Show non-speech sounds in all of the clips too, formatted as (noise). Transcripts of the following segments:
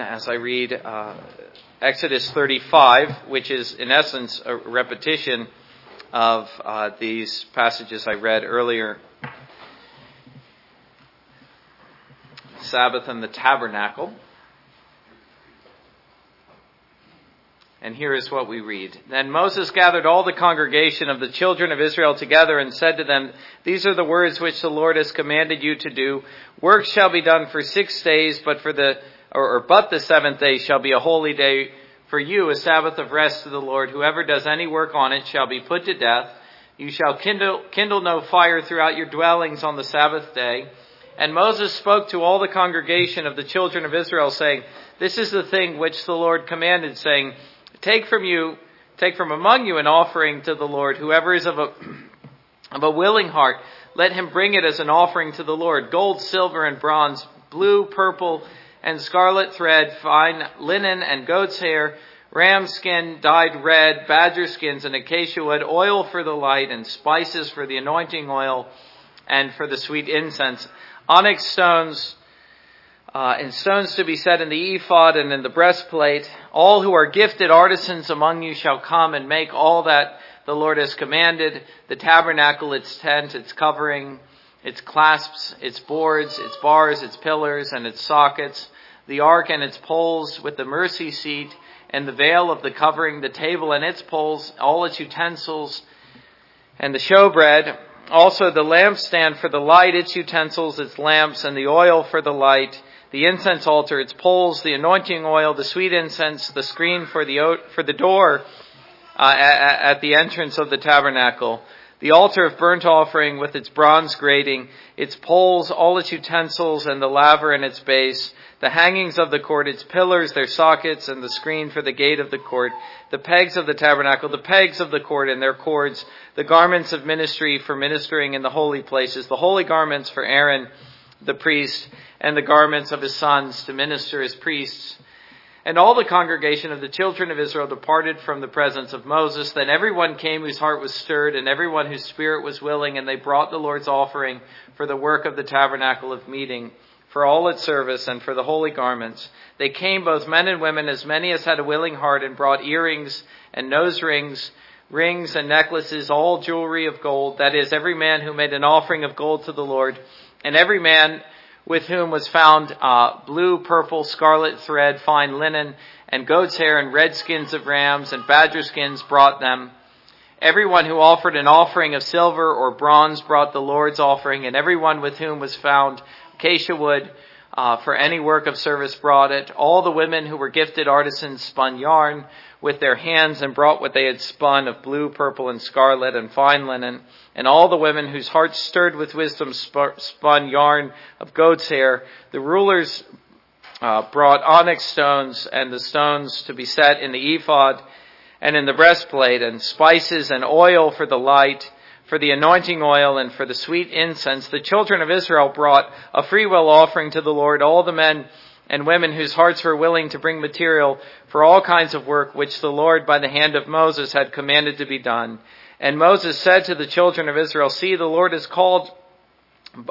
as I read uh, Exodus 35, which is in essence a repetition of uh, these passages I read earlier. Sabbath and the tabernacle. And here is what we read. Then Moses gathered all the congregation of the children of Israel together and said to them, These are the words which the Lord has commanded you to do. Work shall be done for six days, but for the or, or but the seventh day shall be a holy day for you, a Sabbath of rest to the Lord. Whoever does any work on it shall be put to death. You shall kindle, kindle no fire throughout your dwellings on the Sabbath day. And Moses spoke to all the congregation of the children of Israel, saying, This is the thing which the Lord commanded, saying, Take from you, take from among you an offering to the Lord. Whoever is of a, (clears throat) of a willing heart, let him bring it as an offering to the Lord. Gold, silver, and bronze, blue, purple, and scarlet thread, fine linen and goat's hair, ram skin dyed red, badger skins and acacia wood, oil for the light, and spices for the anointing oil and for the sweet incense, onyx stones, uh, and stones to be set in the ephod and in the breastplate. All who are gifted artisans among you shall come and make all that the Lord has commanded, the tabernacle, its tent, its covering, its clasps, its boards, its bars, its pillars, and its sockets, the ark and its poles with the mercy seat, and the veil of the covering, the table and its poles, all its utensils, and the showbread, also the lampstand for the light, its utensils, its lamps, and the oil for the light, the incense altar, its poles, the anointing oil, the sweet incense, the screen for the, for the door uh, at, at the entrance of the tabernacle, the altar of burnt offering with its bronze grating, its poles, all its utensils, and the laver and its base, the hangings of the court, its pillars, their sockets, and the screen for the gate of the court, the pegs of the tabernacle, the pegs of the court and their cords, the garments of ministry for ministering in the holy places, the holy garments for Aaron the priest, and the garments of his sons to minister as priests, and all the congregation of the children of Israel departed from the presence of Moses. Then everyone came whose heart was stirred, and everyone whose spirit was willing, and they brought the Lord's offering for the work of the tabernacle of meeting, for all its service, and for the holy garments. They came, both men and women, as many as had a willing heart, and brought earrings and nose rings, rings and necklaces, all jewelry of gold. That is, every man who made an offering of gold to the Lord, and every man with whom was found uh, blue, purple, scarlet thread, fine linen, and goat's hair, and red skins of rams, and badger skins brought them. Everyone who offered an offering of silver or bronze brought the Lord's offering, and everyone with whom was found acacia wood uh, for any work of service brought it. All the women who were gifted artisans spun yarn with their hands and brought what they had spun of blue, purple, and scarlet and fine linen. And all the women whose hearts stirred with wisdom spun yarn of goat's hair. The rulers uh, brought onyx stones and the stones to be set in the ephod and in the breastplate and spices and oil for the light for the anointing oil and for the sweet incense, the children of Israel brought a freewill offering to the Lord, all the men and women whose hearts were willing to bring material for all kinds of work which the Lord by the hand of Moses had commanded to be done. And Moses said to the children of Israel, See, the Lord has called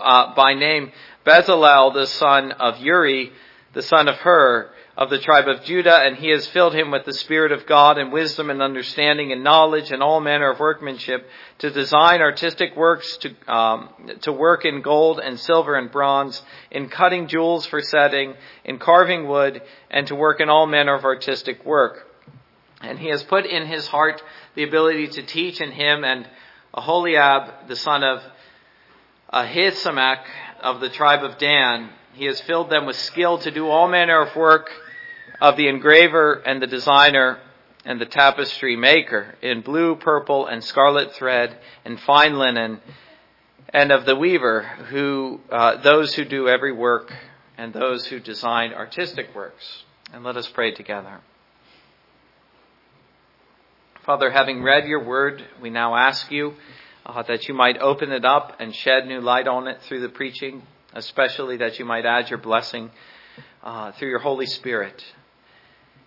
uh, by name Bezalel, the son of Uri, the son of Hur, of the tribe of Judah, and he has filled him with the Spirit of God and wisdom and understanding and knowledge and all manner of workmanship to design artistic works, to, um, to work in gold and silver and bronze, in cutting jewels for setting, in carving wood, and to work in all manner of artistic work. And he has put in his heart the ability to teach in him and Aholiab, the son of Ahisamach of the tribe of Dan, he has filled them with skill to do all manner of work of the engraver and the designer and the tapestry maker in blue, purple, and scarlet thread and fine linen, and of the weaver, who uh, those who do every work and those who design artistic works. And let us pray together. Father, having read your word, we now ask you uh, that you might open it up and shed new light on it through the preaching especially that you might add your blessing uh, through your Holy Spirit.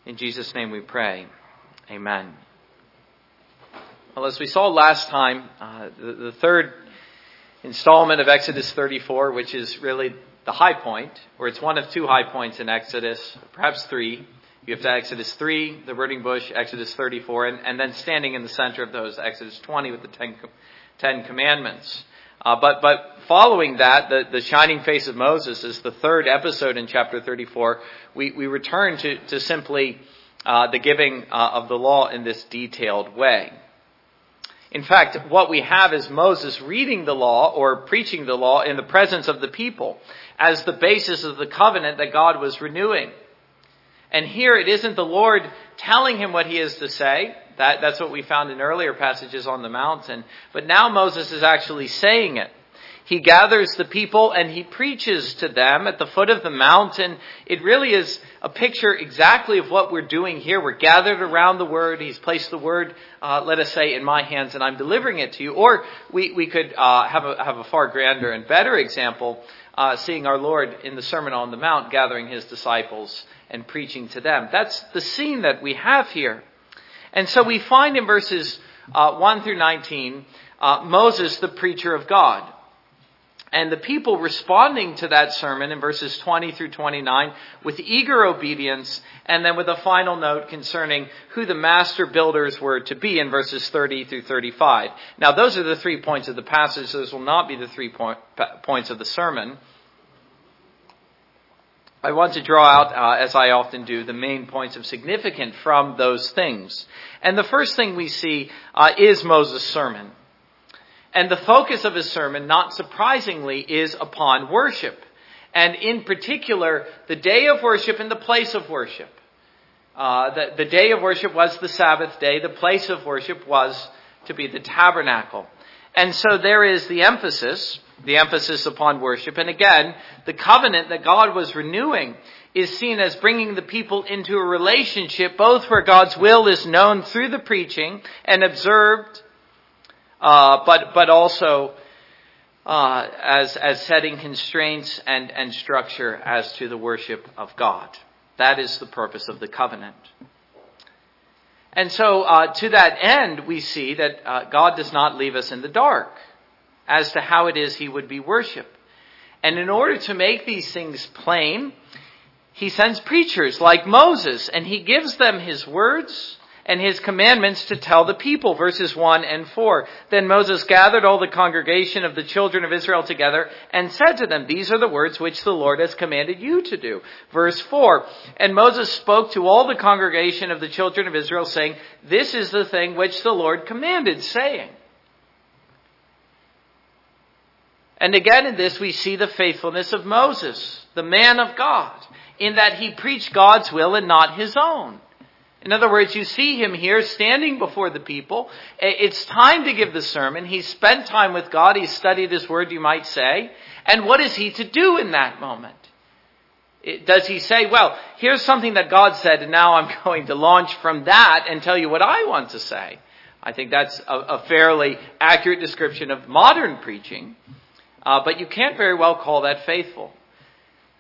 In Jesus' name we pray. Amen. Well, as we saw last time, uh, the, the, third installment of Exodus 34, which is really the high point, or it's one of two high points in Exodus, perhaps three. You have to Exodus 3, the burning bush, Exodus 34, and, and then standing in the center of those, Exodus 20 with the Ten, Ten Commandments. Uh, but, but following that, the, the shining face of Moses is the third episode in chapter 34. We, we return to, to simply uh, the giving uh, of the law in this detailed way. In fact, what we have is Moses reading the law or preaching the law in the presence of the people as the basis of the covenant that God was renewing. And here it isn't the Lord telling him what he is to say. That, that's what we found in earlier passages on the mountain. But now Moses is actually saying it. He gathers the people and he preaches to them at the foot of the mountain. It really is a picture exactly of what we're doing here. We're gathered around the word. He's placed the word, uh, let us say, in my hands and I'm delivering it to you. Or we, we could uh, have, a, have a far grander and better example, uh, seeing our Lord in the Sermon on the Mount gathering his disciples and preaching to them. That's the scene that we have here. And so we find in verses uh, 1 through 19 uh, Moses, the preacher of God and the people responding to that sermon in verses 20 through 29 with eager obedience, and then with a final note concerning who the master builders were to be in verses 30 through 35. Now, those are the three points of the passage. Those will not be the three point, points of the sermon. I want to draw out, uh, as I often do, the main points of significance from those things. And the first thing we see uh, is Moses' sermon. And the focus of his sermon, not surprisingly, is upon worship. And in particular, the day of worship and the place of worship. Uh, the, the day of worship was the Sabbath day. The place of worship was to be the tabernacle. And so there is the emphasis, the emphasis upon worship. And again, the covenant that God was renewing is seen as bringing the people into a relationship both where God's will is known through the preaching and observed uh, but but also uh, as as setting constraints and and structure as to the worship of God. That is the purpose of the covenant. And so, uh, to that end, we see that uh, God does not leave us in the dark as to how it is He would be worshipped. And in order to make these things plain, He sends preachers like Moses, and He gives them His words and his commandments to tell the people. Verses 1 and 4. Then Moses gathered all the congregation of the children of Israel together and said to them, These are the words which the Lord has commanded you to do. Verse 4. And Moses spoke to all the congregation of the children of Israel, saying, This is the thing which the Lord commanded, saying. And again in this we see the faithfulness of Moses, the man of God, in that he preached God's will and not his own. In other words, you see him here standing before the people. It's time to give the sermon. He's spent time with God. He's studied his word, you might say. And what is he to do in that moment? Does he say, well, here's something that God said, and now I'm (laughs) going to launch from that and tell you what I want to say? I think that's a fairly accurate description of modern preaching, uh, but you can't very well call that faithful.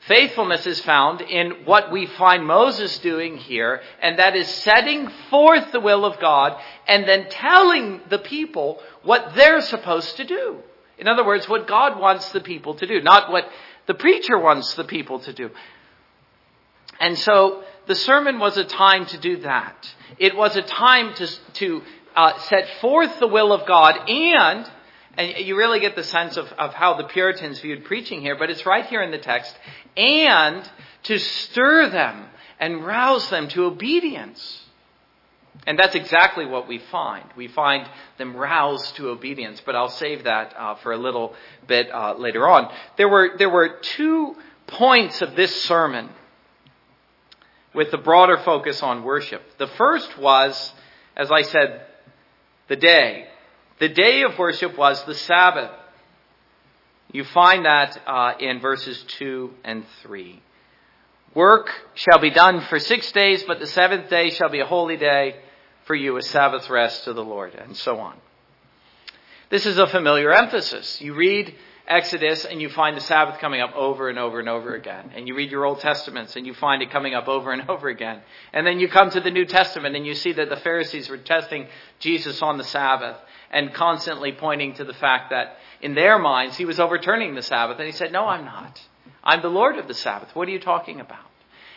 Faithfulness is found in what we find Moses doing here, and that is setting forth the will of God and then telling the people what they're supposed to do. In other words, what God wants the people to do, not what the preacher wants the people to do. And so the sermon was a time to do that. It was a time to, to uh, set forth the will of God and and you really get the sense of, of how the Puritans viewed preaching here, but it's right here in the text. And to stir them and rouse them to obedience. And that's exactly what we find. We find them roused to obedience, but I'll save that uh, for a little bit uh, later on. There were, there were two points of this sermon with the broader focus on worship. The first was, as I said, the day. The day of worship was the Sabbath. You find that uh, in verses 2 and 3. Work shall be done for six days, but the seventh day shall be a holy day for you, a Sabbath rest to the Lord, and so on. This is a familiar emphasis. You read Exodus and you find the Sabbath coming up over and over and over again. And you read your Old Testaments and you find it coming up over and (laughs) over again. And then you come to the New Testament and you see that the Pharisees were testing Jesus on the Sabbath and constantly pointing to the fact that in their minds he was overturning the Sabbath. And he said, No, I'm not. I'm the Lord of the Sabbath. What are you talking about?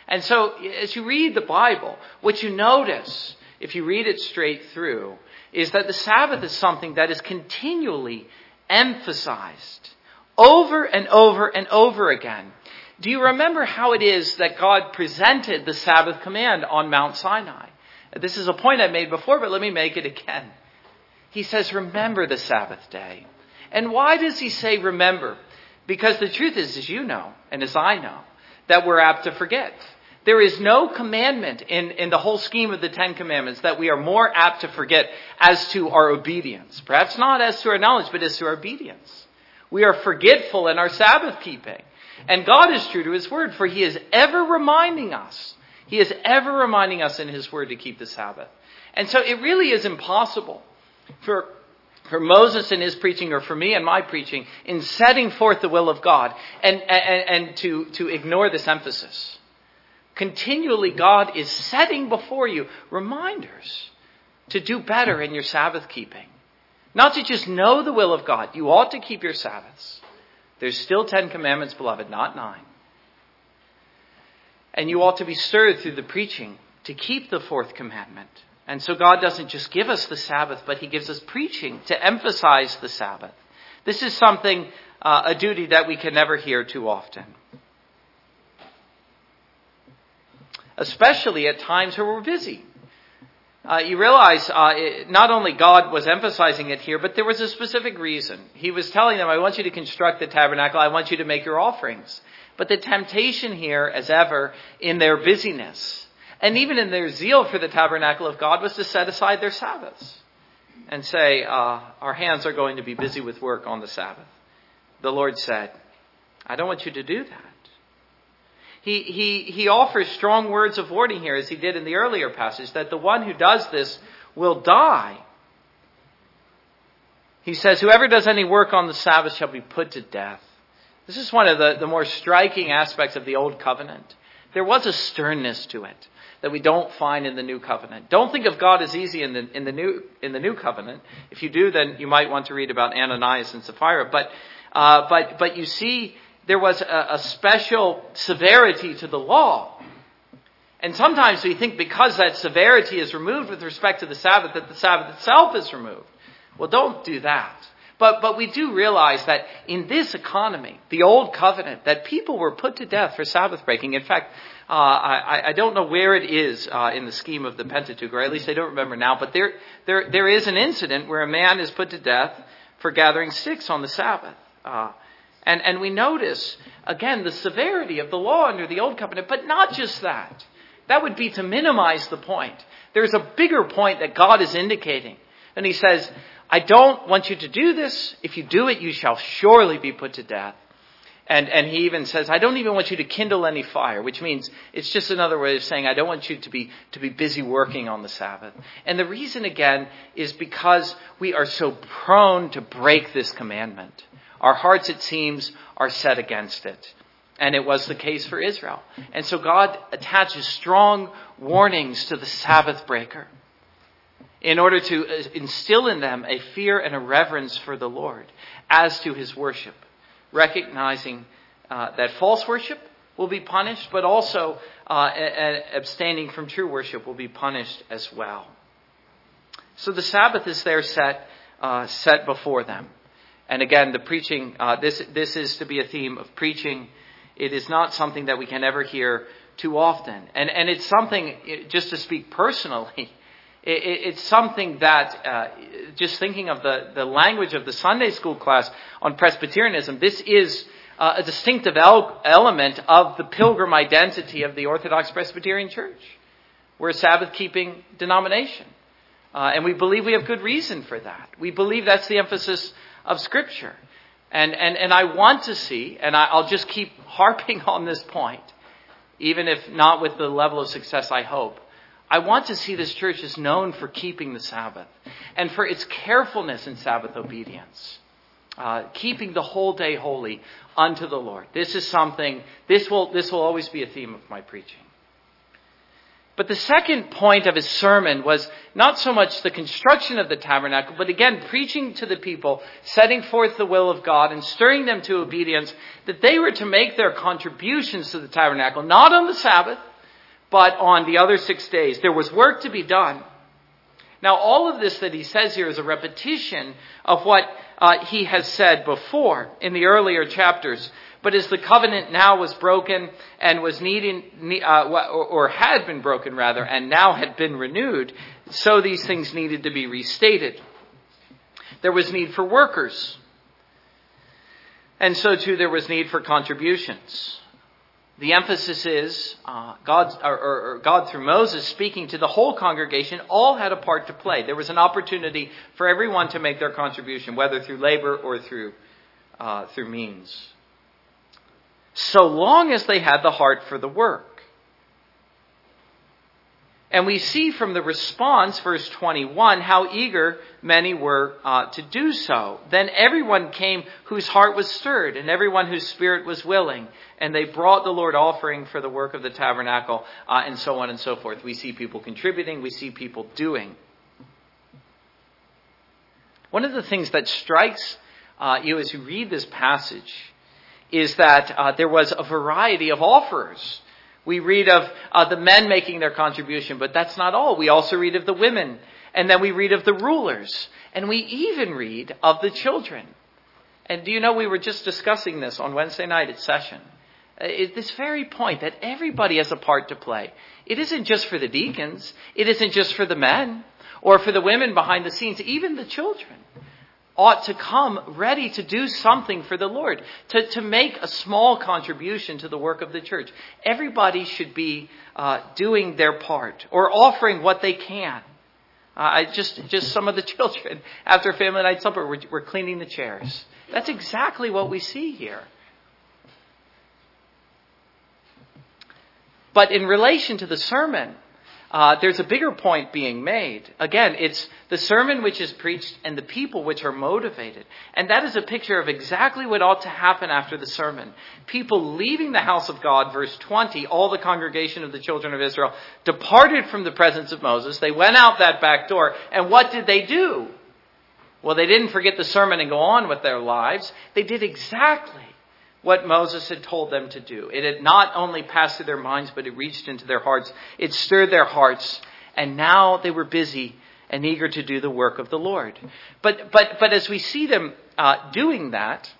And so as you read the Bible, what you notice, if you read it straight through, is that the Sabbath is something that is continually emphasized over and over and over again. Do you remember how it is that God presented the Sabbath command on Mount Sinai? This is a point I made before, but let me make it again. He says, remember the Sabbath day. And why does he say remember? Because the truth is, as you know, and as I know, that we're apt to forget. There is no commandment in, in the whole scheme of the Ten Commandments that we are more apt to forget as to our obedience. Perhaps not as to our knowledge, but as to our obedience. We are forgetful in our Sabbath keeping. And God is true to His word, for He is ever reminding us. He is ever reminding us in His word to keep the Sabbath. And so it really is impossible for, for Moses in his preaching or for me in my preaching in setting forth the will of God and, and, and to, to ignore this emphasis. Continually, God is setting before you reminders to do better in your Sabbath keeping. Not to just know the will of God. You ought to keep your Sabbaths. There's still Ten Commandments, beloved, not nine. And you ought to be stirred through the preaching to keep the fourth commandment. And so God doesn't just give us the Sabbath, but He gives us preaching to emphasize the Sabbath. This is something, uh, a duty that we can never hear too often. especially at times where we're busy. Uh, you realize uh, it, not only God was emphasizing it here, but there was a specific reason. He was telling them, I want you to construct the tabernacle, I want you to make your offerings. But the temptation here, as ever, in their busyness, and even in their zeal for the tabernacle of God, was to set aside their Sabbaths and say, uh, Our hands are going to be busy with work on the Sabbath. The Lord said, I don't want you to do that. He, he, he offers strong words of warning here, as he did in the earlier passage, that the one who does this will die. He says, Whoever does any work on the Sabbath shall be put to death. This is one of the, the more striking aspects of the Old Covenant. There was a sternness to it that we don't find in the New Covenant. Don't think of God as easy in the, in the, new, in the New Covenant. If you do, then you might want to read about Ananias and Sapphira. But, uh, but, but you see there was a, a special severity to the law. And sometimes we think because that severity is removed with respect to the Sabbath, that the Sabbath itself is removed. Well, don't do that. But, but we do realize that in this economy, the old covenant, that people were put to death for Sabbath breaking. In fact, uh, I, I don't know where it is uh, in the scheme of the Pentateuch, or at least I don't remember now, but there, there, there is an incident where a man is put to death for gathering sticks on the Sabbath. Uh, and, and we notice, again, the severity of the law under the Old Covenant, but not just that. That would be to minimize the point. There's a bigger point that God is indicating. And He says, I don't want you to do this. If you do it, you shall surely be put to death. And, and he even says, I don't even want you to kindle any fire, which means it's just another way of saying, I don't want you to be, to be busy working on the Sabbath. And the reason again is because we are so prone to break this commandment. Our hearts, it seems, are set against it. And it was the case for Israel. And so God attaches strong warnings to the Sabbath breaker in order to uh, instill in them a fear and a reverence for the Lord as to his worship, recognizing uh, that false worship will be punished, but also uh, abstaining from true worship will be punished as well. So the Sabbath is there set, uh, set before them. And again, the preaching, uh, this, this is to be a theme of preaching. It is not something that we can ever hear too often. And, and it's something, just to speak personally, it, it's something that, uh, just thinking of the, the language of the Sunday school class on Presbyterianism, this is uh, a distinctive el- element of the pilgrim identity of the Orthodox Presbyterian Church. We're a Sabbath keeping denomination. Uh, and we believe we have good reason for that. We believe that's the emphasis of Scripture. And, and, and I want to see, and I, will just keep (laughs) harping on this point, even if not with the level of success I hope. I want to see this church is known for keeping the Sabbath and for its carefulness in Sabbath obedience. uh, keeping the whole day holy unto the Lord. This is something, this will, this will always be a theme of my preaching. But the second point of his sermon was not so much the construction of the tabernacle, but again, preaching to the people, setting forth the will of God and stirring them to obedience, that they were to make their contributions to the tabernacle, not on the Sabbath, but on the other six days. There was work to be done. Now, all of this that he says here is a repetition of what uh, he has said before in the earlier chapters. But as the covenant now was broken and was needing, uh, or had been broken rather, and now had been renewed, so these things needed to be restated. There was need for workers. And so too there was need for contributions. The emphasis is uh, God, or, or, God through Moses speaking to the whole congregation, all had a part to play. There was an opportunity for everyone to make their contribution, whether through labor or through uh, through means. So long as they had the heart for the work. And we see from the response, verse 21, how eager many were uh, to do so. Then everyone came whose heart was stirred, and everyone whose spirit was willing. And they brought the Lord offering for the work of the tabernacle, uh, and so on and so forth. We see people contributing, we see people doing. One of the things that strikes uh, you as you read this passage is that uh, there was a variety of offers. We read of uh, the men making their contribution, but that's not all. We also read of the women, and then we read of the rulers, and we even read of the children. And do you know, we were just discussing this on Wednesday night at session. Uh, it, this very point that everybody has a part to play. It isn't just for the deacons, it isn't just for the men or for the women behind the scenes, even the children ought to come ready to do something for the Lord, to, to make a small contribution to the work of the church. Everybody should be uh, doing their part or offering what they can. Uh, I just, just some of the (laughs) children after family night supper were, were cleaning the chairs. That's exactly what we see here. But in relation to the sermon, uh, there's a bigger point being made. Again, it's the sermon which is preached and the people which are motivated. And that is a picture of exactly what ought to happen after the sermon. People leaving the house of God, verse 20, all the congregation of the children of Israel departed from the presence of Moses. They went out that back door. And what did they do? Well, they didn't forget the sermon and go on with their lives. They did exactly what Moses had told them to do. It had not only passed through their minds, but it reached into their hearts. It stirred their hearts. And now they were busy and eager to do the work of the Lord. But, but, but as we see them uh, doing that,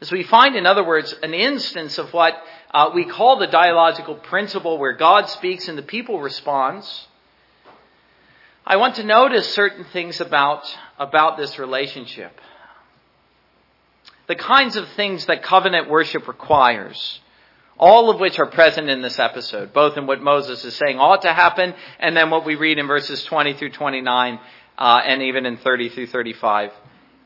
as we find, in other words, an instance of what uh, we call the dialogical principle where God speaks and the people responds, I want to notice certain things about, about this relationship the kinds of things that covenant worship requires, all of which are present in this episode, both in what Moses is saying ought to happen and then what we read in verses 20 through 29 uh, and even in 30 through 35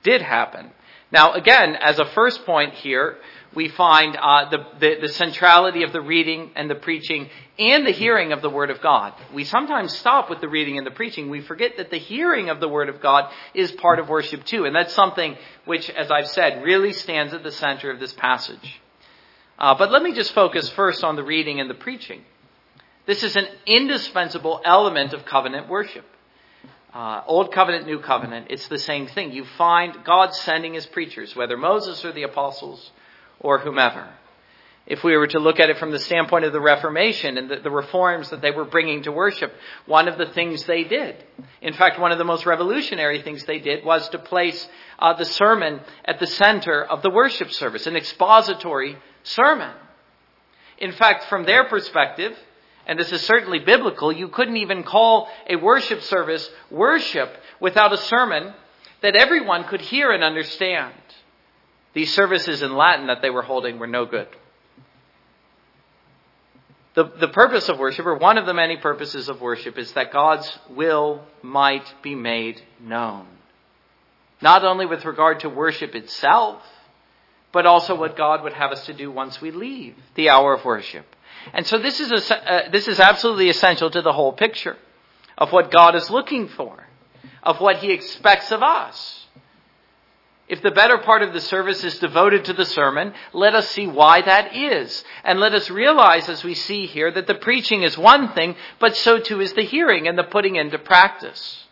did happen. Now, again, as a first point here, we find uh, the, the, the, centrality of the reading and the preaching and the hearing of the Word of God. We sometimes stop with the reading and the preaching. We forget that the hearing of the Word of God is part of worship too. And that's something which, as I've said, really stands at the center of this passage. Uh, but let me just focus first on the reading and the preaching. This is an indispensable element of covenant worship. Uh, Old covenant, new covenant, it's the same thing. You find God sending his preachers, whether Moses or the apostles, or whomever. If we were to look at it from the standpoint of the Reformation and the, the, reforms that they were bringing to worship, one of the things they did, in fact, one of the most revolutionary things they did was to place uh, the sermon at the center of the worship service, an expository sermon. In fact, from their perspective, and this is certainly biblical, you couldn't even call a worship service worship without a sermon that everyone could hear and understand. These services in Latin that they were holding were no good. The, the purpose of worship, or one of the many purposes of worship, is that God's will might be made known. Not only with regard to worship itself, but also what God would have us to do once we leave the hour of worship. And so this is, a, uh, this is absolutely essential to the whole picture of what God is looking for, of what He expects of us. If the better part of the service is devoted to the sermon, let us see why that is. And let us realize, as we see here, that the preaching is one thing, but so too is the hearing and the putting into practice.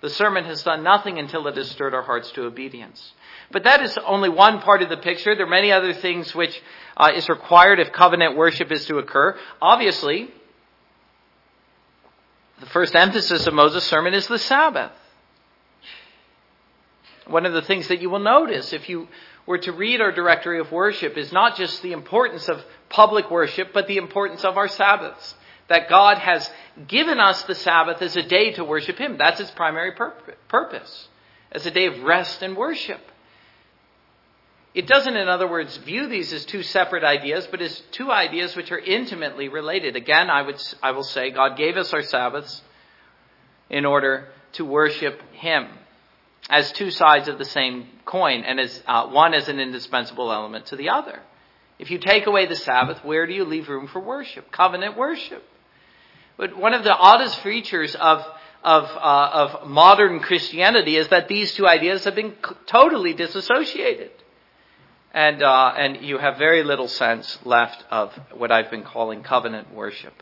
The sermon has done nothing until it has stirred our hearts to obedience. But that is only one part of the picture. There are many other things which uh, is required if covenant worship is to occur. Obviously, the first emphasis of Moses' sermon is the Sabbath. One of the things that you will notice if you were to read our directory of worship is not just the importance of public worship, but the importance of our Sabbaths. That God has given us the Sabbath as a day to worship Him. That's its primary purpose, as a day of rest and worship. It doesn't, in other words, view these as two separate ideas, but as two ideas which are intimately related. Again, I, would, I will say God gave us our Sabbaths in order to worship Him as two sides of the same coin, and as uh, one is an indispensable element to the other. If you take away the Sabbath, where do you leave room for worship? Covenant worship. But one of the oddest features of of, uh, of modern Christianity is that these two ideas have been totally disassociated. And, uh, and you have very little sense left of what I've been calling covenant worship.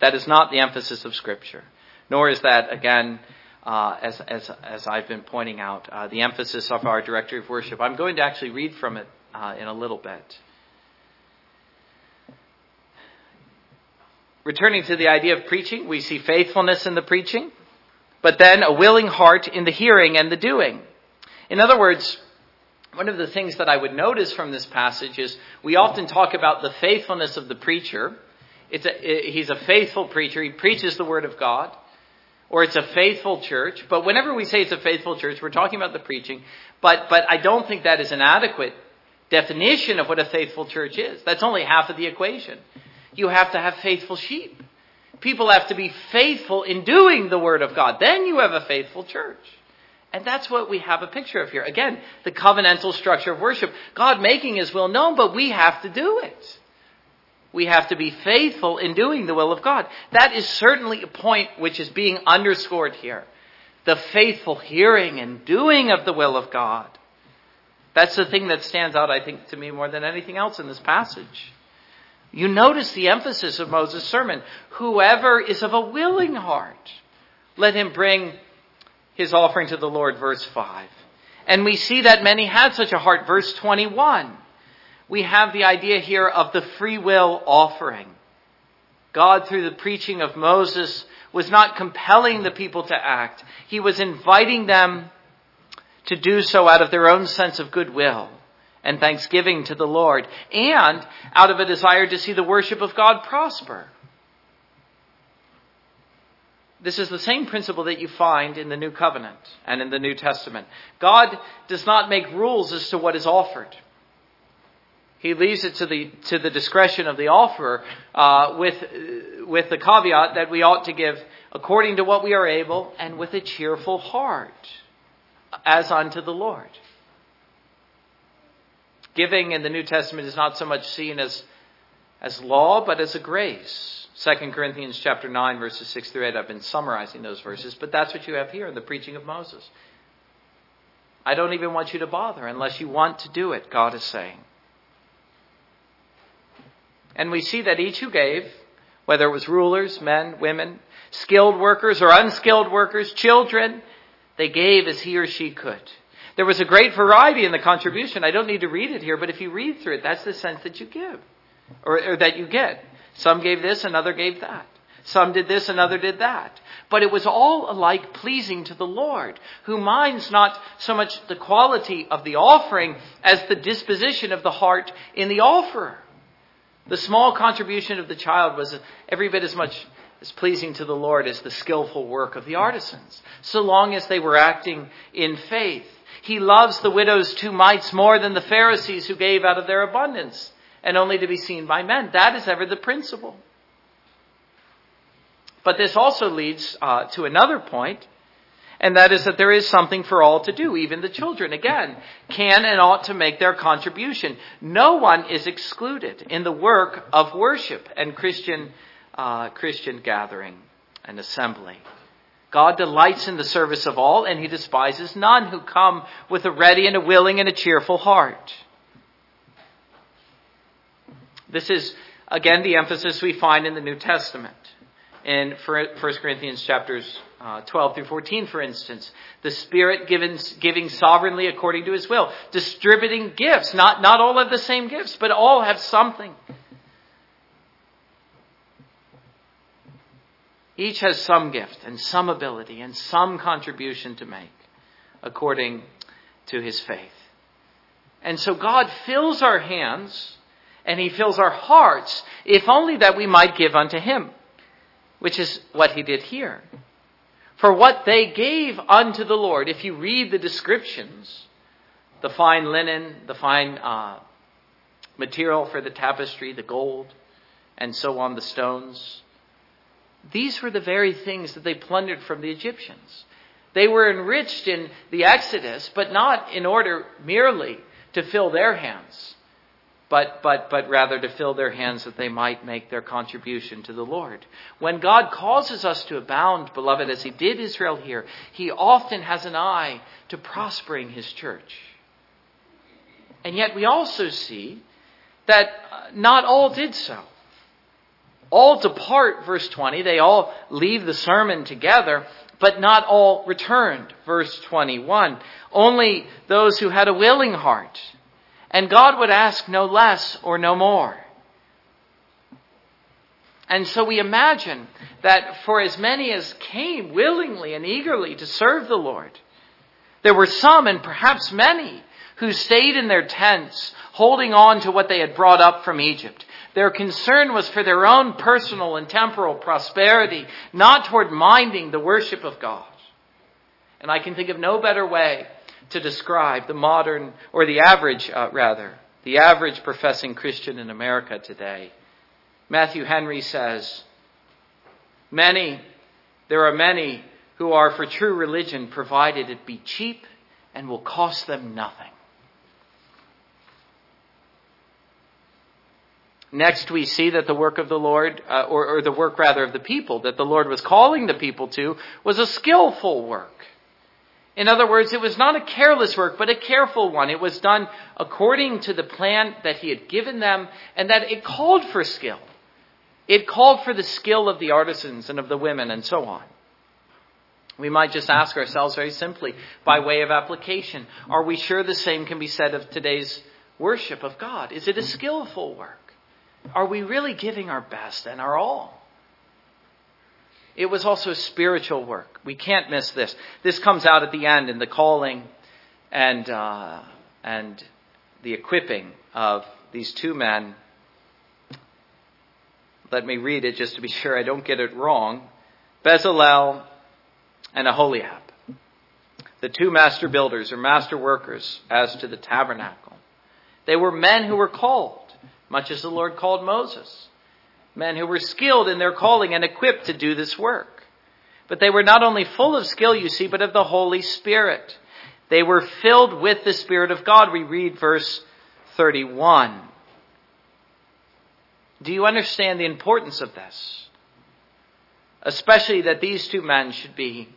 That is not the emphasis of Scripture, nor is that, again, uh, as, as, as I've been pointing out, uh, the emphasis of our directory of worship. I'm going to actually read from it uh, in a little bit. Returning to the idea of preaching, we see faithfulness in the preaching, but then a willing heart in the hearing and the doing. In other words, one of the things that I would notice from this passage is we often talk about the faithfulness of the preacher. A, he's a faithful preacher. He preaches the word of God. Or it's a faithful church. But whenever we say it's a faithful church, we're talking about the preaching. But, but I don't think that is an adequate definition of what a faithful church is. That's only half of the equation. You have to have faithful sheep. People have to be faithful in doing the word of God. Then you have a faithful church. And that's what we have a picture of here. Again, the covenantal structure of worship. God making his will known, but we have to do it. We have to be faithful in doing the will of God. That is certainly a point which is being underscored here. The faithful hearing and doing of the will of God. That's the thing that stands out, I think, to me more than anything else in this passage. You notice the emphasis of Moses' sermon. Whoever is of a willing heart, let him bring his offering to the Lord, verse 5. And we see that many had such a heart, verse 21. We have the idea here of the free will offering. God, through the preaching of Moses, was not compelling the people to act. He was inviting them to do so out of their own sense of goodwill and thanksgiving to the Lord, and out of a desire to see the worship of God prosper. This is the same principle that you find in the New Covenant and in the New Testament. God does not make rules as to what is offered. He leaves it to the, to the discretion of the offerer uh, with, with the caveat that we ought to give according to what we are able and with a cheerful heart, as unto the Lord. Giving in the New Testament is not so much seen as, as law, but as a grace. 2 Corinthians chapter 9 verses 6 through 8. I've been summarizing those verses, but that's what you have here in the preaching of Moses. I don't even want you to bother unless you want to do it, God is saying. And we see that each who gave, whether it was rulers, men, women, skilled workers or unskilled workers, children, they gave as he or she could. There was a great variety in the contribution. I don't need to read it here, but if you read through it, that's the sense that you give, or, or that you get. Some gave this, another gave that. Some did this, another did that. But it was all alike pleasing to the Lord, who minds not so much the quality of the offering as the disposition of the heart in the offerer. The small contribution of the child was every bit as much as pleasing to the Lord as the skillful work of the artisans, so long as they were acting in faith. He loves the widow's two mites more than the Pharisees who gave out of their abundance and only to be seen by men. That is ever the principle. But this also leads uh, to another point, and that is that there is something for all to do. Even the children, again, can and ought to make their contribution. No one is excluded in the work of worship and Christian, uh, Christian gathering and assembly. God delights in the service of all, and he despises none who come with a ready and a willing and a cheerful heart. This is, again, the emphasis we find in the New Testament. In 1 Corinthians chapters uh, 12 through 14, for instance, the Spirit giving, giving sovereignly according to His will, distributing gifts. Not, not all have the same gifts, but all have something. Each has some gift and some ability and some contribution to make according to his faith. And so God fills our hands and he fills our hearts, if only that we might give unto him, which is what he did here. For what they gave unto the Lord, if you read the descriptions, the fine linen, the fine uh, material for the tapestry, the gold, and so on, the stones, these were the very things that they plundered from the Egyptians. They were enriched in the Exodus, but not in order merely to fill their hands, but, but, but rather to fill their hands that they might make their contribution to the Lord. When God causes us to abound, beloved, as He did Israel here, He often has an eye to prospering His church. And yet we also see that uh, not all did so all depart, verse 20. They all leave the sermon together, but not all returned, verse 21. Only those who had a willing heart. And God would ask no less or no more. And so we imagine that for as many as came willingly and eagerly to serve the Lord, there were some and perhaps many who stayed in their tents, holding on to what they had brought up from Egypt. Their concern was for their own personal and temporal prosperity, not toward minding the worship of God. And I can think of no better way to describe the modern, or the average, uh, rather, the average professing Christian in America today. Matthew Henry says, Many, there are many who are for true religion provided it be cheap and will cost them nothing. Next, we see that the work of the Lord, uh, or, or the work rather of the people that the Lord was calling the people to, was a skillful work. In other words, it was not a careless work, but a careful one. It was done according to the plan that He had given them, and that it called for skill. It called for the skill of the artisans and of the women, and so on. We might just ask ourselves very simply, by way of application, are we sure the same can be said of today's worship of God? Is it a skillful work? Are we really giving our best and our all? It was also spiritual work. We can't miss this. This comes out at the end in the calling and, uh, and the equipping of these two men. Let me read it just to be (laughs) sure I don't get it wrong. Bezalel and Aholiab, the two master builders or master workers as to the tabernacle. They were men who were called much as the Lord called Moses. Men who were skilled in their calling and equipped to do this work. But they were not only full of skill, you see, but of the Holy Spirit. They were filled with the Spirit of God. We read verse 31. Do you understand the importance of this? Especially that these two men should be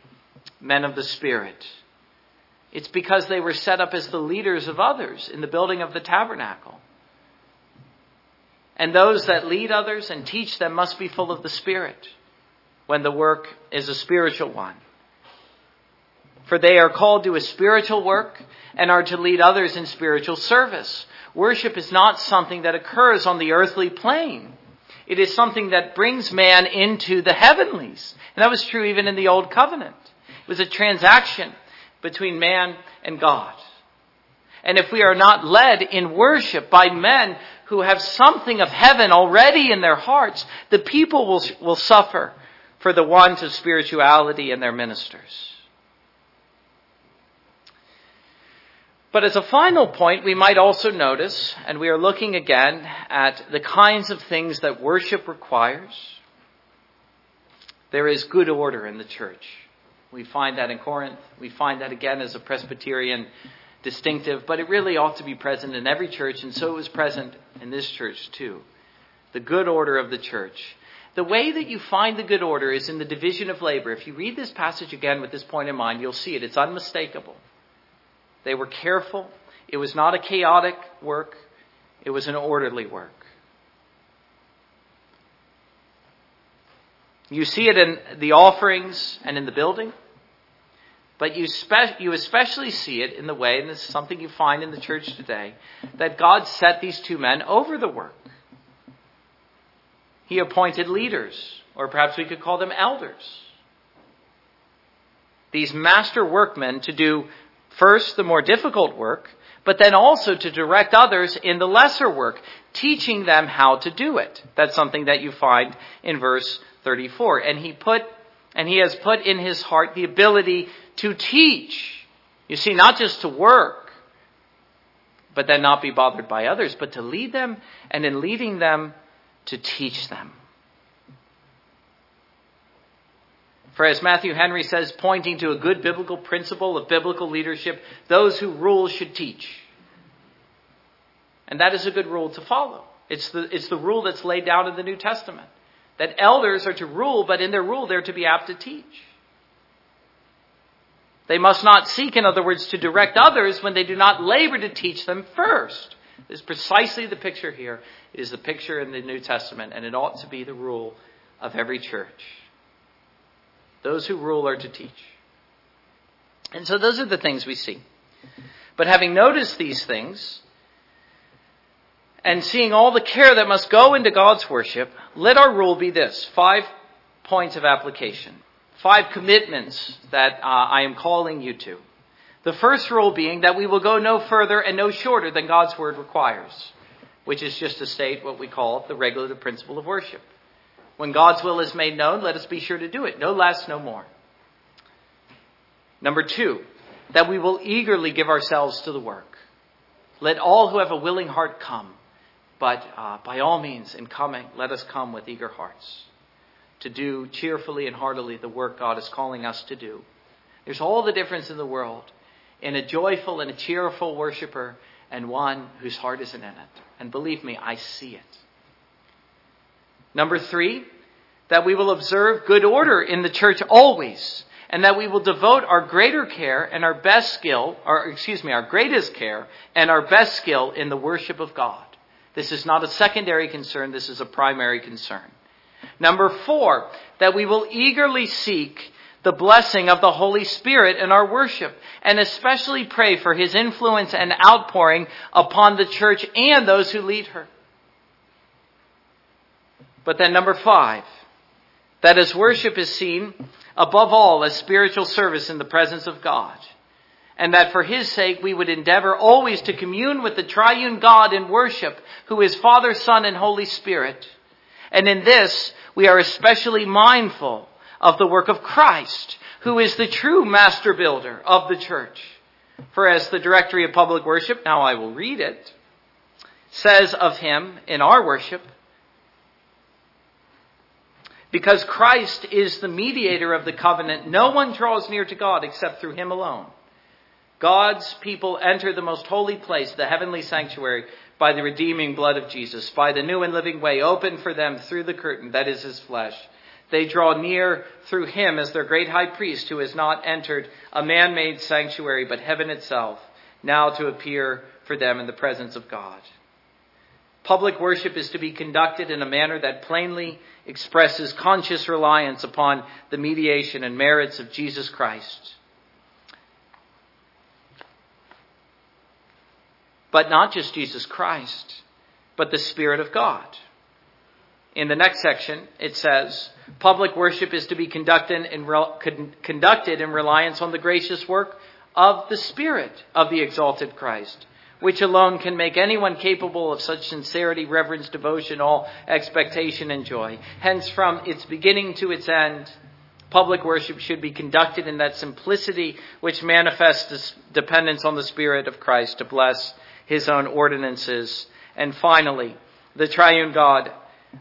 men of the Spirit. It's because they were set up as the leaders of others in the building of the tabernacle. And those that lead others and teach them must be full of the Spirit when the work is a spiritual one. For they are called to a spiritual work and are to lead others in spiritual service. Worship is not something that occurs on the earthly plane. It is something that brings man into the heavenlies. And that was true even in the Old Covenant. It was a transaction between man and God. And if we are not led in worship by men who have something of heaven already in their hearts, the people will, will suffer for the want of spirituality in their ministers. But as a final point, we might also notice, and we are looking again at the kinds of things that worship requires. There is good order in the church. We find that in Corinth. We find that again as a Presbyterian distinctive, but it really ought to be present in every church, and so it was present in this church too. The good order of the church. The way that you find the good order is in the division of labor. If you read this passage again with this point in mind, you'll see it. It's unmistakable. They were careful. It was not a chaotic work, it was an orderly work. You see it in the offerings and in the building, but you, spe- you especially see it in the way, and this is something you find in the church today, that God set these two men over the work. He appointed leaders, or perhaps we could call them elders. These master workmen to do first the more difficult work, but then also to direct others in the lesser work, teaching them how to do it. That's something that you find in verse 34. And he put, and he has put in his heart the ability to teach. You see, not just to work, but then not be bothered by others, but to lead them, and in leading them, to teach them. For as Matthew Henry says, pointing to a good biblical principle of biblical leadership, those who rule should teach. And that is a good rule to follow. It's the, it's the rule that's laid down in the New Testament. That elders are to rule, but in their rule they're to be apt to teach. They must not seek, in other words, to direct others when they do not labor to teach them first. This is precisely the picture here. It is the picture in the New Testament, and it ought to be the rule of every church. Those who rule are to teach. And so those are the things we see. But having noticed these things, and seeing all the care that must go into God's worship, let our rule be this five points of application, five commitments that uh, I am calling you to. The first rule being that we will go no further and no shorter than God's word requires, which is just to state what we call the regulative principle of worship. When God's will is made known, let us be sure to do it. No less, no more. Number two, that we will eagerly give ourselves to the work. Let all who have a willing heart come. But uh, by all means, in coming, let us come with eager hearts to do cheerfully and heartily the work God is calling us to do. There's all the difference in the world in a joyful and a cheerful worshiper and one whose heart isn't in it. And believe me, I see it. Number three, that we will observe good order in the church always, and that we will devote our greater care and our best skill, or excuse me, our greatest care and our best skill in the worship of God. This is not a secondary concern, this is a primary concern. Number four, that we will eagerly seek the blessing of the Holy Spirit in our worship, and especially pray for His influence and outpouring upon the church and those who lead her. But then number five, that as worship is seen above all as spiritual service in the presence of God and that for his sake we would endeavor always to commune with the triune God in worship, who is Father, Son, and Holy Spirit. And in this, we are especially mindful of the work of Christ, who is the true master builder of the church. For as the Directory of Public Worship, now I will read it, says of him in our worship, because Christ is the mediator of the covenant, no one draws near to God except through him alone. God's people enter the most holy place, the heavenly sanctuary, by the redeeming blood of Jesus, by the new and living way opened for them through the curtain, that is his flesh. They draw near through him as their great high priest who has not entered a man made sanctuary, but heaven itself, now to appear for them in the presence of God. Public worship is to be conducted in a manner that plainly expresses conscious reliance upon the mediation and merits of Jesus Christ. But not just Jesus Christ, but the Spirit of God. In the next section, it says, public worship is to be conducted in, conducted in reliance on the gracious work of the Spirit of the exalted Christ, which alone can make anyone capable of such sincerity, reverence, devotion, all expectation and joy. Hence, from its beginning to its end, public worship should be conducted in that simplicity which manifests dependence on the Spirit of Christ to bless his own ordinances. And finally, the triune God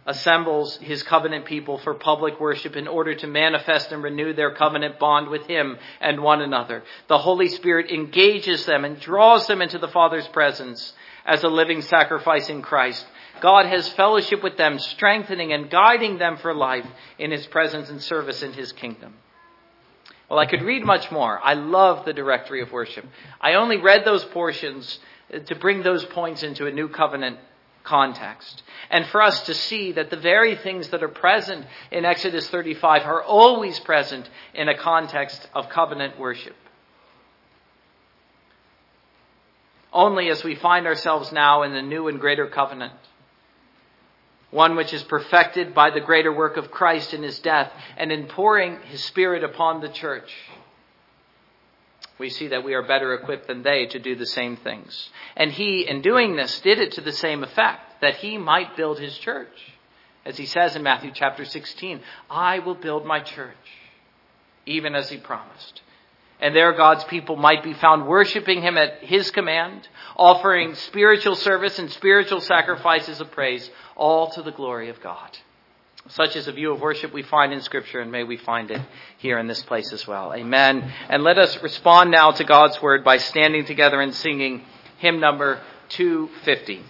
assembles his covenant people for public worship in order to manifest and renew their covenant bond with him and one another. The Holy Spirit engages them and draws them into the Father's presence as a living sacrifice in Christ, God has fellowship with them, strengthening and guiding them for life in His presence and service in His kingdom. Well, I could read much more. I love the directory of worship. I only read those portions to bring those points into a new covenant context. And for us to see that the very things that are present in Exodus 35 are always present in a context of covenant worship. Only as we find ourselves now in the new and greater covenant, one which is perfected by the greater work of Christ in his death and in pouring his Spirit upon the church, we see that we are better equipped than they to do the same things. And he, in doing this, did it to the same effect, that he might build his church. As he says in Matthew chapter 16, I will build my church, even as he promised. And there God's people might be found worshiping him at his command, offering spiritual service and spiritual sacrifices of praise, all to the glory of God. Such is a view of worship we find in Scripture, and may we find it here in this place as well. Amen. And let us respond now to God's word by standing together and singing hymn number 250.